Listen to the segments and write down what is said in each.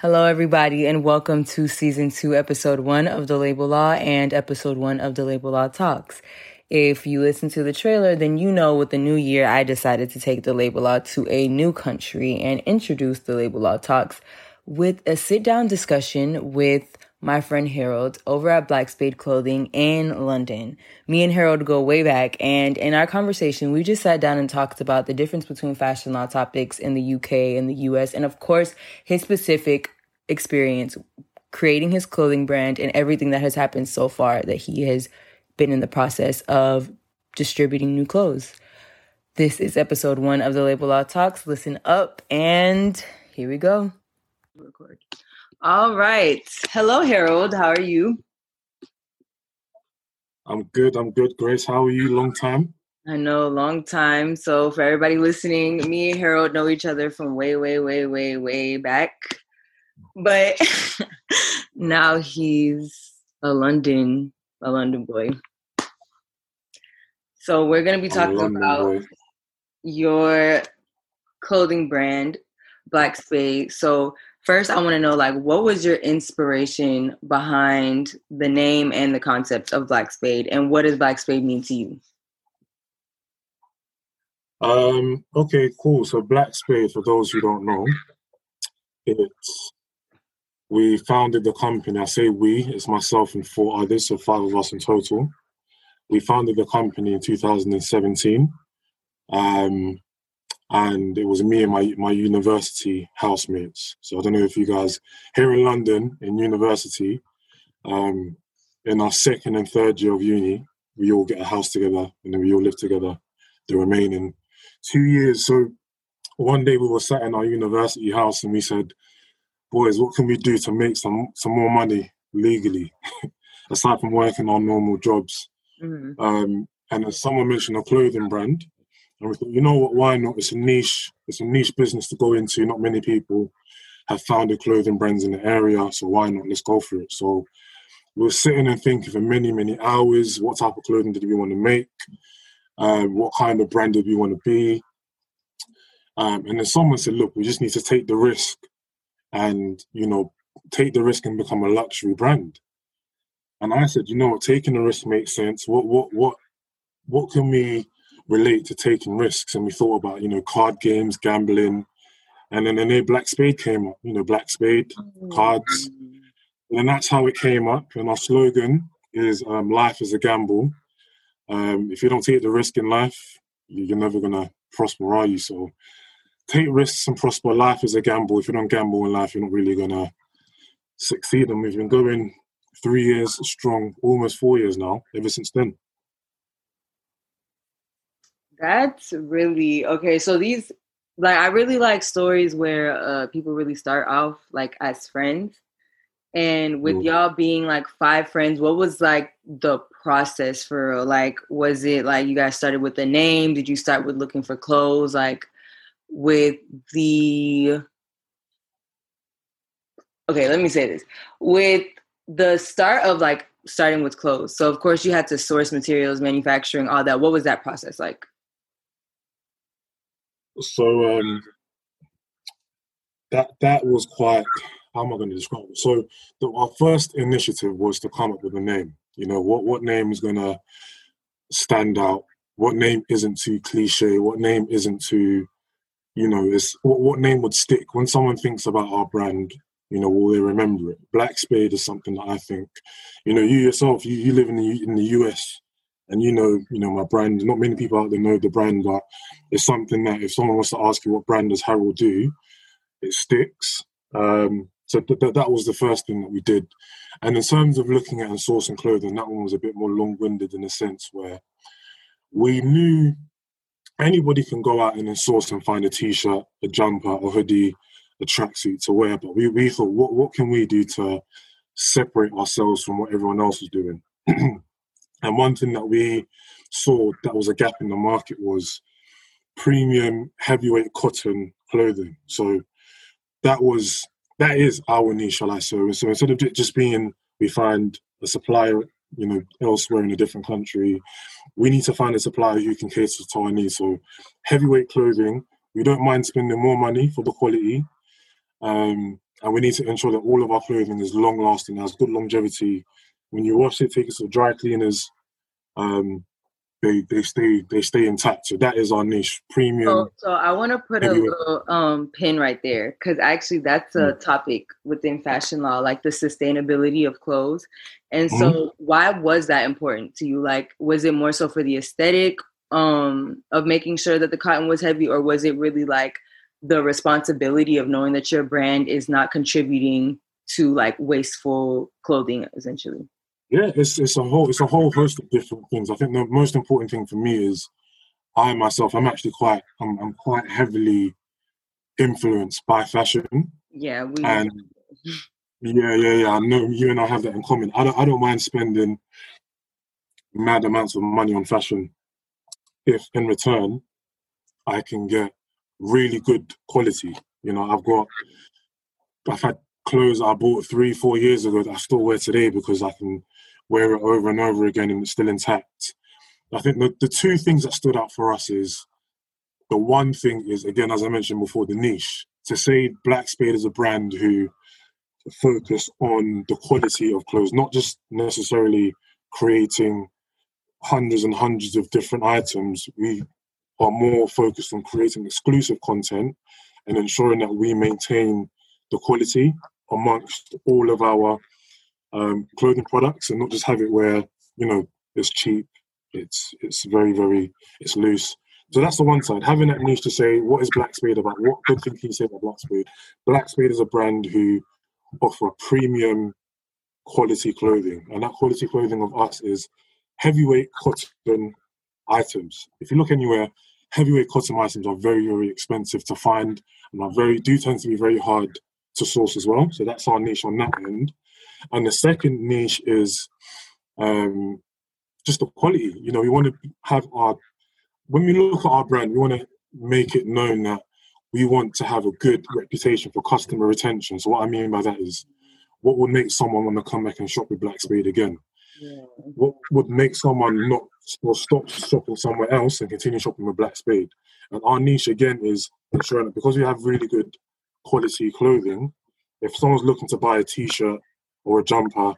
Hello, everybody, and welcome to season two, episode one of the Label Law and episode one of the Label Law Talks. If you listen to the trailer, then you know with the new year, I decided to take the Label Law to a new country and introduce the Label Law Talks with a sit down discussion with my friend Harold over at Black Spade Clothing in London. Me and Harold go way back, and in our conversation, we just sat down and talked about the difference between fashion law topics in the UK and the US, and of course, his specific experience creating his clothing brand and everything that has happened so far that he has been in the process of distributing new clothes. This is episode one of the Label Law Talks. Listen up, and here we go. Record. All right. Hello, Harold. How are you? I'm good. I'm good, Grace. How are you? Long time. I know, long time. So, for everybody listening, me and Harold know each other from way, way, way, way, way back. But now he's a London, a London boy. So, we're going to be talking about boy. your clothing brand, Black Spade. So, first i want to know like what was your inspiration behind the name and the concept of black spade and what does black spade mean to you? Um okay cool. So black spade for those who don't know it's we founded the company. I say we it's myself and four others so five of us in total. We founded the company in 2017 um and it was me and my my university housemates. So I don't know if you guys here in London in university, um, in our second and third year of uni, we all get a house together and then we all live together the remaining two years. So one day we were sat in our university house and we said, "Boys, what can we do to make some some more money legally, aside from working on normal jobs?" Mm-hmm. Um, and as someone mentioned a clothing brand, and we thought, you know what, why not? It's a niche, it's a niche business to go into. Not many people have founded clothing brands in the area, so why not? Let's go for it. So we were sitting and thinking for many, many hours, what type of clothing did we want to make? Um, what kind of brand did we want to be? Um, and then someone said, look, we just need to take the risk and, you know, take the risk and become a luxury brand. And I said, you know what, taking the risk makes sense. What what what what can we relate to taking risks. And we thought about, you know, card games, gambling. And then, then Black Spade came up, you know, Black Spade, mm. cards. And then that's how it came up. And our slogan is um, life is a gamble. Um, if you don't take the risk in life, you're never going to prosper, are you? So take risks and prosper. Life is a gamble. If you don't gamble in life, you're not really going to succeed. And we've been going three years strong, almost four years now, ever since then. That's really okay. So these like I really like stories where uh people really start off like as friends. And with y'all being like five friends, what was like the process for like was it like you guys started with a name? Did you start with looking for clothes? Like with the Okay, let me say this. With the start of like starting with clothes. So of course you had to source materials, manufacturing, all that. What was that process like? So um, that that was quite. How am I going to describe it? So the, our first initiative was to come up with a name. You know, what what name is going to stand out? What name isn't too cliche? What name isn't too, you know, is what, what name would stick when someone thinks about our brand? You know, will they remember it? Black Spade is something that I think, you know, you yourself, you, you live in the in the US, and you know, you know my brand. Not many people out there know the brand, but it's something that if someone wants to ask you what brand does Harold do, it sticks. Um, so th- th- that was the first thing that we did. And in terms of looking at and sourcing clothing, that one was a bit more long-winded in a sense where we knew anybody can go out and source and find a t-shirt, a jumper, a hoodie, a tracksuit to wear. But we, we thought, what what can we do to separate ourselves from what everyone else is doing? And one thing that we saw that was a gap in the market was premium heavyweight cotton clothing. So that was that is our niche, shall I say. So instead of just being we find a supplier, you know, elsewhere in a different country, we need to find a supplier who can cater to our needs. So heavyweight clothing, we don't mind spending more money for the quality. Um, and we need to ensure that all of our clothing is long lasting, has good longevity. When you wash it, take it to dry cleaners. Um, they they stay they stay intact. So that is our niche, premium. So, so I want to put a little um, pin right there because actually that's a mm. topic within fashion law, like the sustainability of clothes. And so, mm-hmm. why was that important to you? Like, was it more so for the aesthetic um, of making sure that the cotton was heavy, or was it really like the responsibility of knowing that your brand is not contributing to like wasteful clothing, essentially? Yeah, it's it's a whole it's a whole host of different things. I think the most important thing for me is I myself. I'm actually quite I'm I'm quite heavily influenced by fashion. Yeah, we and yeah, yeah, yeah. I know you and I have that in common. I don't I don't mind spending mad amounts of money on fashion if in return I can get really good quality. You know, I've got I've had clothes I bought three, four years ago that I still wear today because I can wear it over and over again and it's still intact. I think the, the two things that stood out for us is the one thing is again, as I mentioned before, the niche. To say Black Spade is a brand who focus on the quality of clothes, not just necessarily creating hundreds and hundreds of different items. We are more focused on creating exclusive content and ensuring that we maintain the quality amongst all of our um, clothing products and not just have it where you know it's cheap it's it's very very it's loose. So that's the one side. Having that niche to say what is black spade about? What good thing can you say about black spade black spade is a brand who offer premium quality clothing and that quality clothing of us is heavyweight cotton items. If you look anywhere heavyweight cotton items are very very expensive to find and are very do tend to be very hard to source as well so that's our niche on that end and the second niche is um, just the quality. You know, we want to have our, when we look at our brand, we want to make it known that we want to have a good reputation for customer retention. So what I mean by that is what would make someone want to come back and shop with Black Spade again? Yeah. What would make someone not or stop shopping somewhere else and continue shopping with Black Spade? And our niche again is ensuring that because we have really good quality clothing, if someone's looking to buy a t-shirt or a jumper.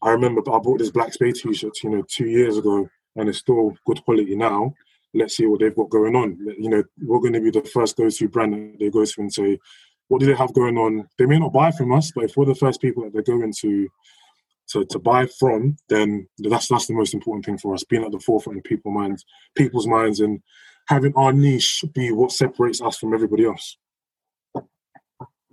I remember I bought this Black Spade t-shirt, you know, two years ago, and it's still good quality now. Let's see what they've got going on. You know, we're going to be the first go-to brand that they go to and say, what do they have going on? They may not buy from us, but if we're the first people that they're going to to, to buy from, then that's that's the most important thing for us, being at the forefront of people's minds, people's minds, and having our niche be what separates us from everybody else.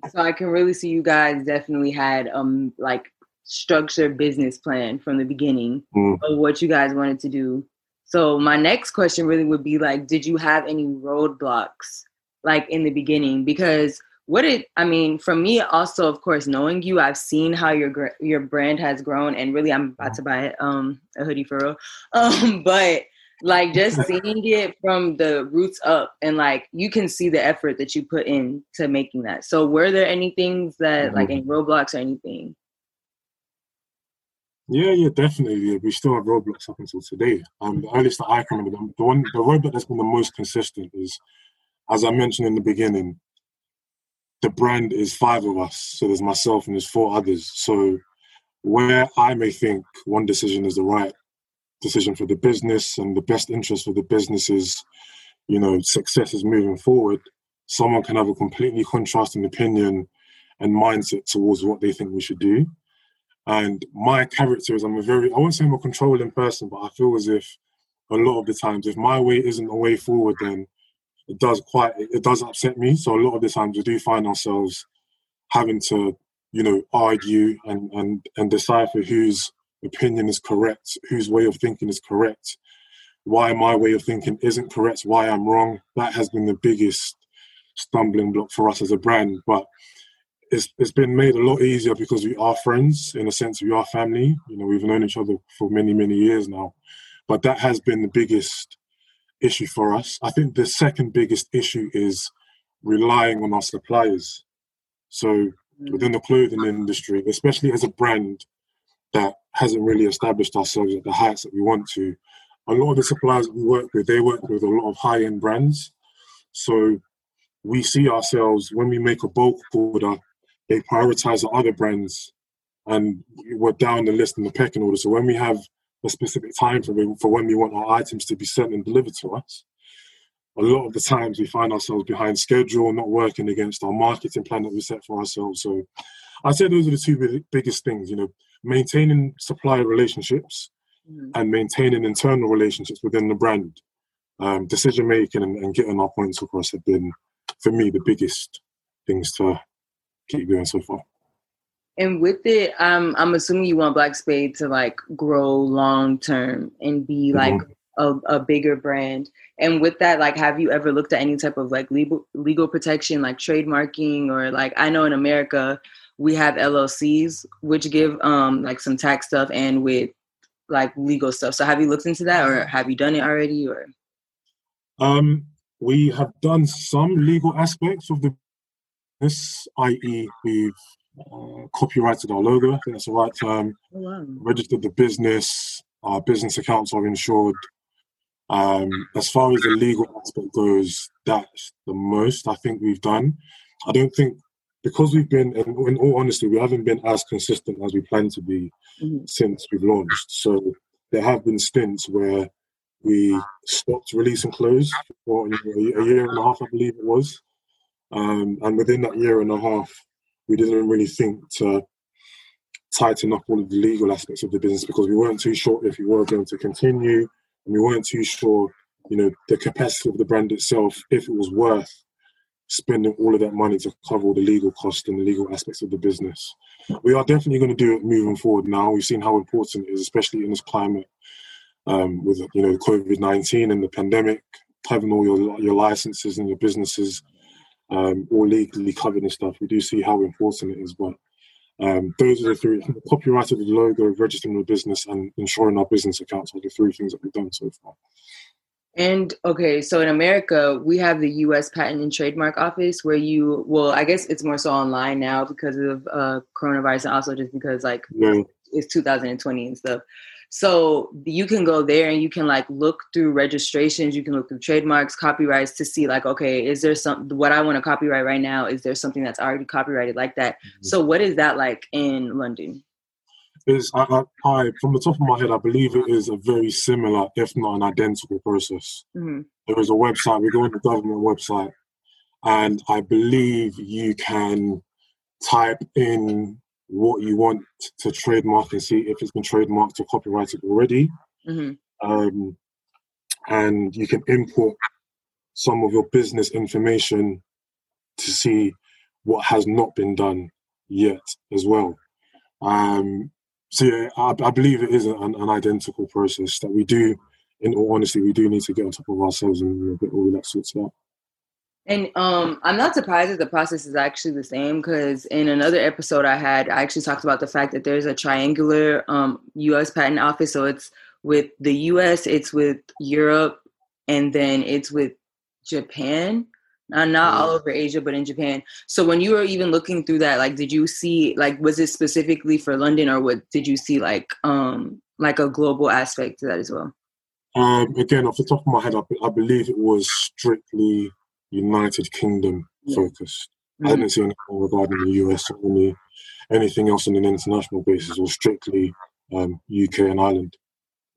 So I can really see you guys definitely had um like structured business plan from the beginning mm. of what you guys wanted to do. So my next question really would be like, did you have any roadblocks like in the beginning? Because what it, I mean, from me also, of course, knowing you, I've seen how your your brand has grown, and really, I'm about to buy um a hoodie for real. Um, but like just seeing it from the roots up and like you can see the effort that you put in to making that so were there any things that mm-hmm. like in roadblocks or anything yeah, yeah, definitely. We still have roadblocks up until today. Um, the earliest that I can remember, the one, the roadblock that's been the most consistent is, as I mentioned in the beginning, the brand is five of us. So there's myself and there's four others. So where I may think one decision is the right decision for the business and the best interest for the business is, you know, success is moving forward. Someone can have a completely contrasting opinion and mindset towards what they think we should do. And my character is I'm a very I won't say I'm a controlling person, but I feel as if a lot of the times if my way isn't the way forward, then it does quite it does upset me. So a lot of the times we do find ourselves having to, you know, argue and and and decipher whose opinion is correct, whose way of thinking is correct, why my way of thinking isn't correct, why I'm wrong. That has been the biggest stumbling block for us as a brand. But it's it's been made a lot easier because we are friends in a sense we are family you know we've known each other for many many years now but that has been the biggest issue for us i think the second biggest issue is relying on our suppliers so within the clothing industry especially as a brand that hasn't really established ourselves at the heights that we want to a lot of the suppliers we work with they work with a lot of high-end brands so we see ourselves when we make a bulk order they prioritize the other brands and we're down the list in the pecking order. So when we have a specific time for, for when we want our items to be sent and delivered to us, a lot of the times we find ourselves behind schedule, not working against our marketing plan that we set for ourselves. So I'd say those are the two biggest things, you know, maintaining supplier relationships mm-hmm. and maintaining internal relationships within the brand. Um, decision making and, and, getting our points across have been, for me, the biggest things to keep going so far. And with it, um, I'm assuming you want Black Spade to like grow long term and be mm-hmm. like mm-hmm. a, a, bigger brand. And with that, like, have you ever looked at any type of like legal legal protection, like trademarking, or like I know in America we have LLCs which give um like some tax stuff and with like legal stuff. So have you looked into that, or have you done it already, or? Um, we have done some legal aspects of the this, i.e., we've uh, copyrighted our logo. I think that's the right term. Oh, wow. Registered the business. Our business accounts are insured. Um, as far as the legal aspect goes, that's the most I think we've done. I don't think because we've been, in, in all honesty, we haven't been as consistent as we plan to be mm-hmm. since we've launched. So there have been stints where we stopped releasing clothes for a year and a half, I believe it was. Um, and within that year and a half, we didn't really think to tighten up all of the legal aspects of the business because we weren't too sure if we were going to continue, and we weren't too sure, you know, the capacity of the brand itself, if it was worth spending all of that money to cover all the legal costs and the legal aspects of the business. We are definitely going to do it moving forward now. We've seen how important it is, especially in this climate um, with you know COVID nineteen and the pandemic, having all your your licenses and your businesses um, all legally covered and stuff. We do see how important it is, but um, those are the three: copyrighted the logo, registering the business, and ensuring our business accounts are the three things that we've done so far. And okay, so in America, we have the U.S. Patent and Trademark Office, where you, well, I guess it's more so online now because of uh, coronavirus, and also just because like it's 2020 and stuff. So you can go there and you can like look through registrations, you can look through trademarks, copyrights to see like, okay, is there some what I want to copyright right now? Is there something that's already copyrighted like that? Mm-hmm. So what is that like in London? Is I, I, I, from the top of my head, I believe it is a very similar, if not an identical process. Mm-hmm. There is a website. We go on the government website, and I believe you can type in what you want to trademark and see if it's been trademarked or copyrighted already. Mm-hmm. Um, and you can import some of your business information to see what has not been done yet as well. Um, so yeah, I, I believe it is an, an, identical process that we do. In all honesty, we do need to get on top of ourselves and get all that sorts out. And um, I'm not surprised that the process is actually the same because in another episode I had, I actually talked about the fact that there's a triangular um, U.S. patent office. So it's with the U.S., it's with Europe, and then it's with Japan not not all over Asia, but in Japan. So when you were even looking through that, like, did you see like was it specifically for London, or what did you see like um like a global aspect to that as well? Um, again, off the top of my head, I, I believe it was strictly United Kingdom yeah. focused. Mm-hmm. I didn't see anything regarding the US or any anything else on an international basis, or strictly um, UK and Ireland.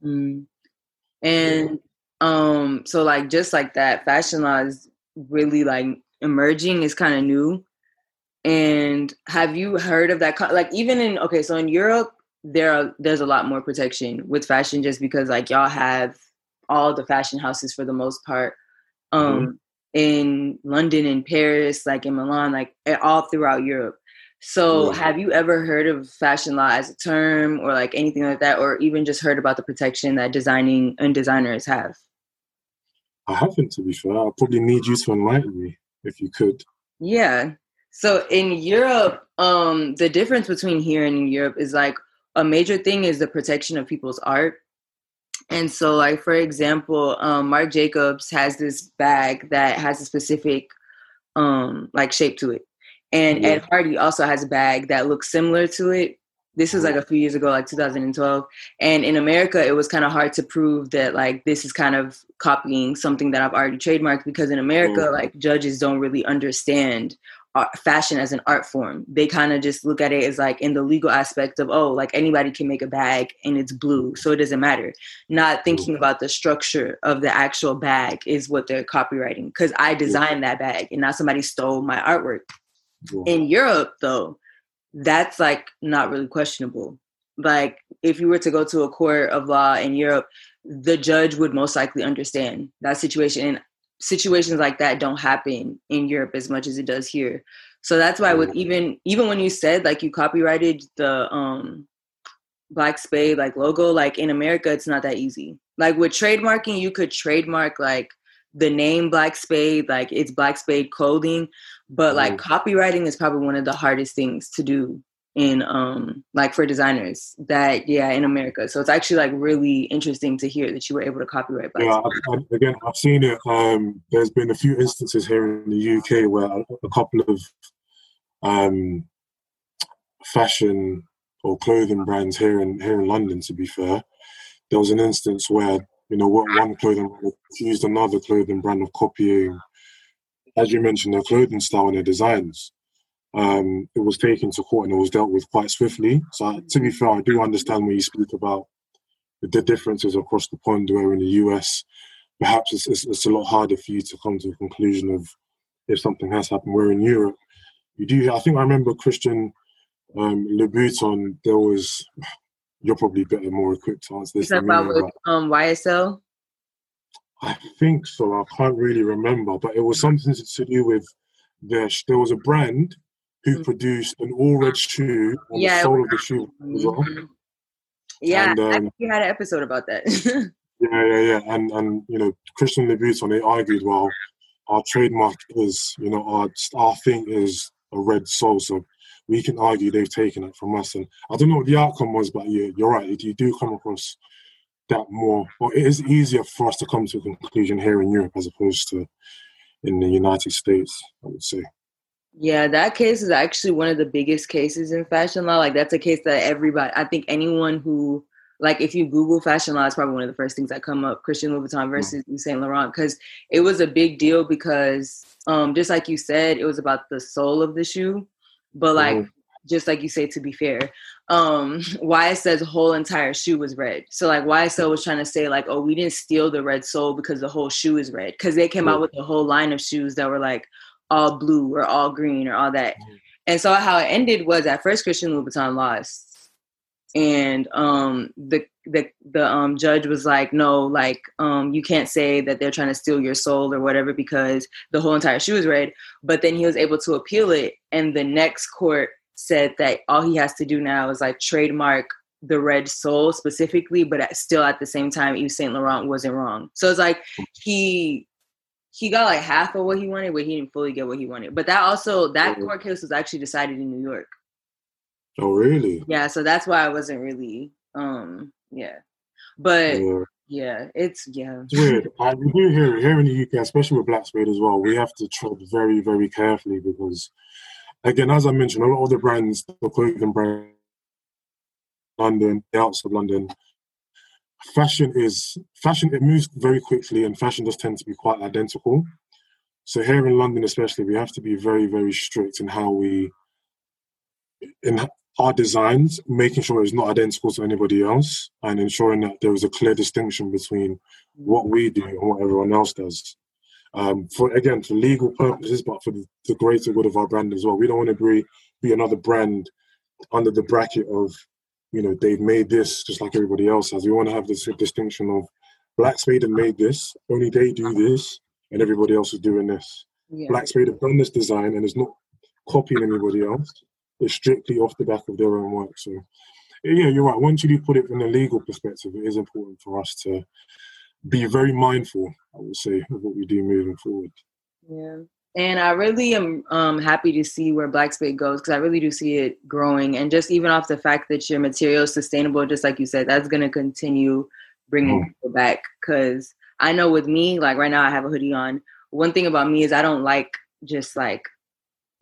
Mm. And um, so like just like that, fashion law is really like emerging is kind of new. And have you heard of that? Like even in okay, so in Europe there are there's a lot more protection with fashion just because like y'all have all the fashion houses for the most part. Um mm-hmm. in London and Paris, like in Milan, like all throughout Europe. So, have you ever heard of fashion law as a term or like anything like that, or even just heard about the protection that designing and designers have? I haven't, to be fair. I'll probably need you to enlighten me if you could. Yeah. So in Europe, um, the difference between here and in Europe is like a major thing is the protection of people's art. And so, like for example, um, Marc Jacobs has this bag that has a specific um, like shape to it, and yeah. Ed Hardy also has a bag that looks similar to it, this was like a few years ago, like 2012. And in America, it was kind of hard to prove that like this is kind of copying something that I've already trademarked because in America, mm. like judges don't really understand fashion as an art form. They kind of just look at it as like in the legal aspect of oh, like anybody can make a bag and it's blue, so it doesn't matter. Not thinking about the structure of the actual bag is what they're copyrighting because I designed that bag and now somebody stole my artwork. In Europe, though, that's like not really questionable. Like if you were to go to a court of law in Europe, the judge would most likely understand that situation. And situations like that don't happen in Europe as much as it does here. So that's why with even even when you said like you copyrighted the um Black Spade like logo, like in America it's not that easy. Like with trademarking, you could trademark like the name Black Spade, like it's Black Spade clothing, but like mm. copyrighting is probably one of the hardest things to do in um like for designers that yeah in America. So it's actually like really interesting to hear that you were able to copyright. Black yeah, I, I, again, I've seen it. Um, there's been a few instances here in the UK where a, a couple of um fashion or clothing brands here in here in London, to be fair, there was an instance where you know what one clothing brand accused another clothing brand of copying, as you mentioned, their clothing style and their designs um, it was taken to court and it was dealt with quite swiftly. So, to be fair, I do understand when you speak about the differences across the pond, where in the US, perhaps it's, it's, it's, a lot harder for you to come to a conclusion of if something has happened. Where in Europe, you do. I think I remember Christian um, Louboutin. There was. You're probably better, more equipped to answer this. Is about with um, YSL? I think so. I can't really remember, but it was something to do with there. There was a brand who mm-hmm. produced an all red shoe on yeah, the sole of the shoe as well. Mm-hmm. Yeah, and, um, we had an episode about that. yeah, yeah, yeah. And and you know, Christian Louboutin, they argued, well, our trademark is, you know, our our thing is a red sole, so we can argue they've taken it from us. And I don't know what the outcome was, but yeah, you're right. You do come across that more, well, it is easier for us to come to a conclusion here in Europe as opposed to in the United States, I would say. Yeah, that case is actually one of the biggest cases in fashion law. Like that's a case that everybody, I think anyone who, like if you Google fashion law, it's probably one of the first things that come up, Christian Louboutin mm-hmm. versus mm-hmm. Saint Laurent, because it was a big deal because um, just like you said, it was about the sole of the shoe. But like mm-hmm. just like you say, to be fair, um, YSL's whole entire shoe was red. So like YSL was trying to say like, oh, we didn't steal the red sole because the whole shoe is red. Because they came mm-hmm. out with a whole line of shoes that were like all blue or all green or all that. Mm-hmm. And so how it ended was at first Christian Louboutin lost. And um, the the the um, judge was like, no, like um, you can't say that they're trying to steal your sole or whatever because the whole entire shoe is red. But then he was able to appeal it, and the next court said that all he has to do now is like trademark the red sole specifically, but at, still at the same time, Yves Saint Laurent wasn't wrong. So it's like he he got like half of what he wanted, but he didn't fully get what he wanted. But that also that mm-hmm. court case was actually decided in New York. Oh really? Yeah, so that's why I wasn't really um yeah. But yeah, yeah it's yeah. It's weird. I, we do here here in the UK, especially with Black Spade as well, we have to tread very, very carefully because again, as I mentioned, a lot of the brands, the clothing brand London, the outside of London, fashion is fashion it moves very quickly and fashion does tend to be quite identical so here in london especially we have to be very very strict in how we in our designs making sure it's not identical to anybody else and ensuring that there is a clear distinction between what we do and what everyone else does um, for again for legal purposes but for the, the greater good of our brand as well we don't want to be be another brand under the bracket of you know, they've made this just like everybody else has. We want to have this distinction of Black Spade have made this, only they do this, and everybody else is doing this. Yeah. Black Spade have done this design and it's not copying anybody else. It's strictly off the back of their own work. So, yeah, you're right. Once you do put it from a legal perspective, it is important for us to be very mindful, I would say, of what we do moving forward. Yeah. And I really am um, happy to see where Black Spade goes because I really do see it growing. And just even off the fact that your material is sustainable, just like you said, that's going to continue bringing mm. people back. Because I know with me, like right now, I have a hoodie on. One thing about me is I don't like just like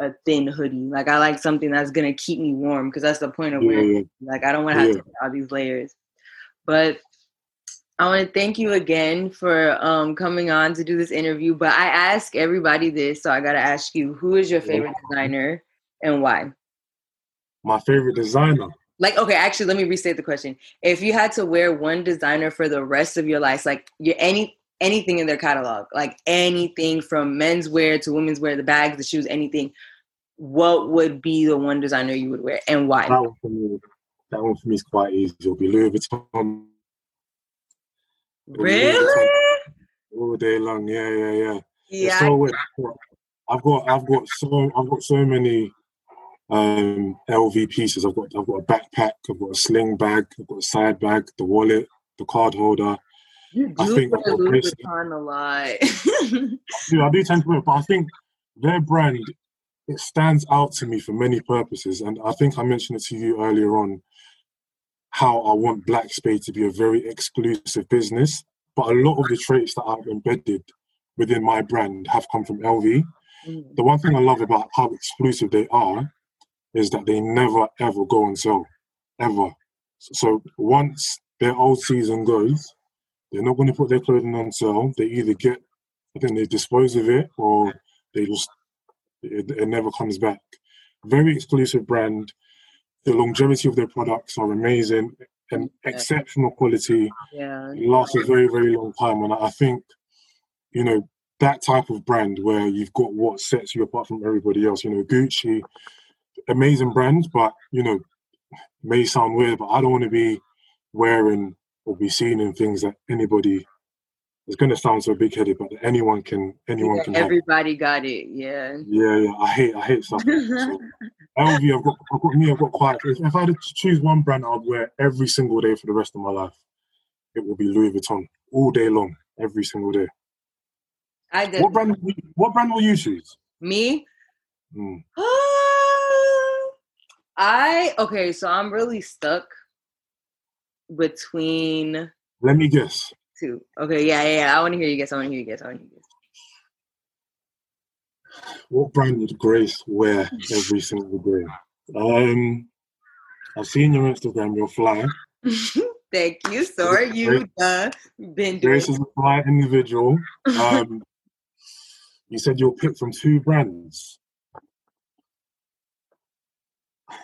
a thin hoodie. Like I like something that's gonna keep me warm because that's the point of wearing. Like I don't want to have yeah. all these layers. But I want to thank you again for um, coming on to do this interview. But I ask everybody this, so I got to ask you who is your favorite designer and why? My favorite designer. Like, okay, actually, let me restate the question. If you had to wear one designer for the rest of your life, like you any anything in their catalog, like anything from menswear to women's wear, the bags, the shoes, anything, what would be the one designer you would wear and why? That one for me, that one for me is quite easy. It'll be Louis Vuitton. Really? All day long, yeah, yeah, yeah. Yeah. So I've got, I've got so, I've got so many um, LV pieces. I've got, I've got a backpack, I've got a sling bag, I've got a side bag, the wallet, the card holder. You do I think Louis Vuitton a lot. yeah, I do tend to wear, but I think their brand it stands out to me for many purposes, and I think I mentioned it to you earlier on how I want Black Spade to be a very exclusive business. But a lot of the traits that I've embedded within my brand have come from LV. Mm. The one thing I love about how exclusive they are is that they never ever go on sale, ever. So once their old season goes, they're not going to put their clothing on sale. They either get, I think they dispose of it, or they just it, it never comes back. Very exclusive brand the longevity of their products are amazing and exceptional quality. Yeah, it lasts a very very long time, and I think you know that type of brand where you've got what sets you apart from everybody else. You know, Gucci, amazing brand, but you know, may sound weird, but I don't want to be wearing or be seen in things that anybody it's going to sound so big headed, but anyone can anyone yeah, can. Everybody got it. Yeah. Yeah, yeah. I hate I hate stuff. so, LV, I've got I've got me. I've got quite. If, if I had to choose one brand, I'd wear every single day for the rest of my life. It will be Louis Vuitton all day long, every single day. I did. What brand? What brand will you choose? Me. Mm. I okay, so I'm really stuck between. Let me guess Two. Okay, yeah, yeah, yeah. I want to hear you guess. I want to hear you guess. I want to hear you guess. What brand would Grace wear every single day? Um, I've seen your Instagram. You're fly. Thank you, sir. You've uh, been doing. Grace is a fly individual. Um, you said you'll pick from two brands.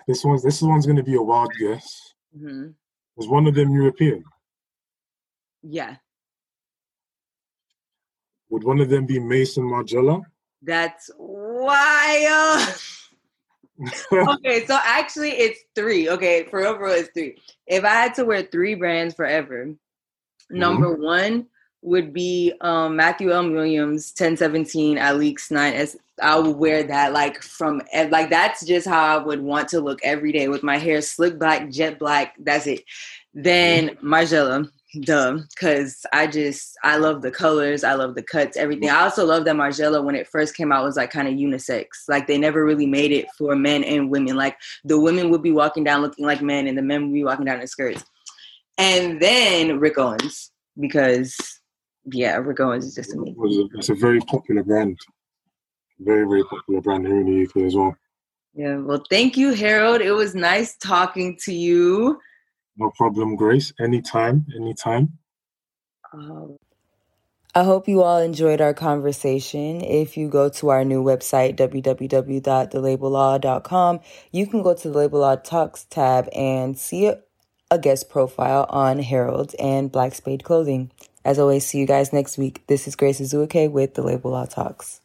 This one's this one's going to be a wild guess. Mm-hmm. Was one of them European? Yeah. Would one of them be Maison Margiela? That's wild. okay, so actually it's three. Okay, for overall it's three. If I had to wear three brands forever, mm-hmm. number one would be um, Matthew M. Williams 1017 ALYX 9S. I would wear that like from like that's just how I would want to look every day with my hair slick black, jet black. That's it. Then mm-hmm. Margiela duh because i just i love the colors i love the cuts everything i also love that margiela when it first came out was like kind of unisex like they never really made it for men and women like the women would be walking down looking like men and the men would be walking down in skirts and then rick owens because yeah rick owens is just amazing it's a very popular brand very very popular brand here in the uk as well yeah well thank you harold it was nice talking to you no problem, Grace. Anytime, anytime. Um, I hope you all enjoyed our conversation. If you go to our new website, www.thelabelaw.com, you can go to the Label Law Talks tab and see a, a guest profile on Harold and Black Spade Clothing. As always, see you guys next week. This is Grace Azuake with the Label Law Talks.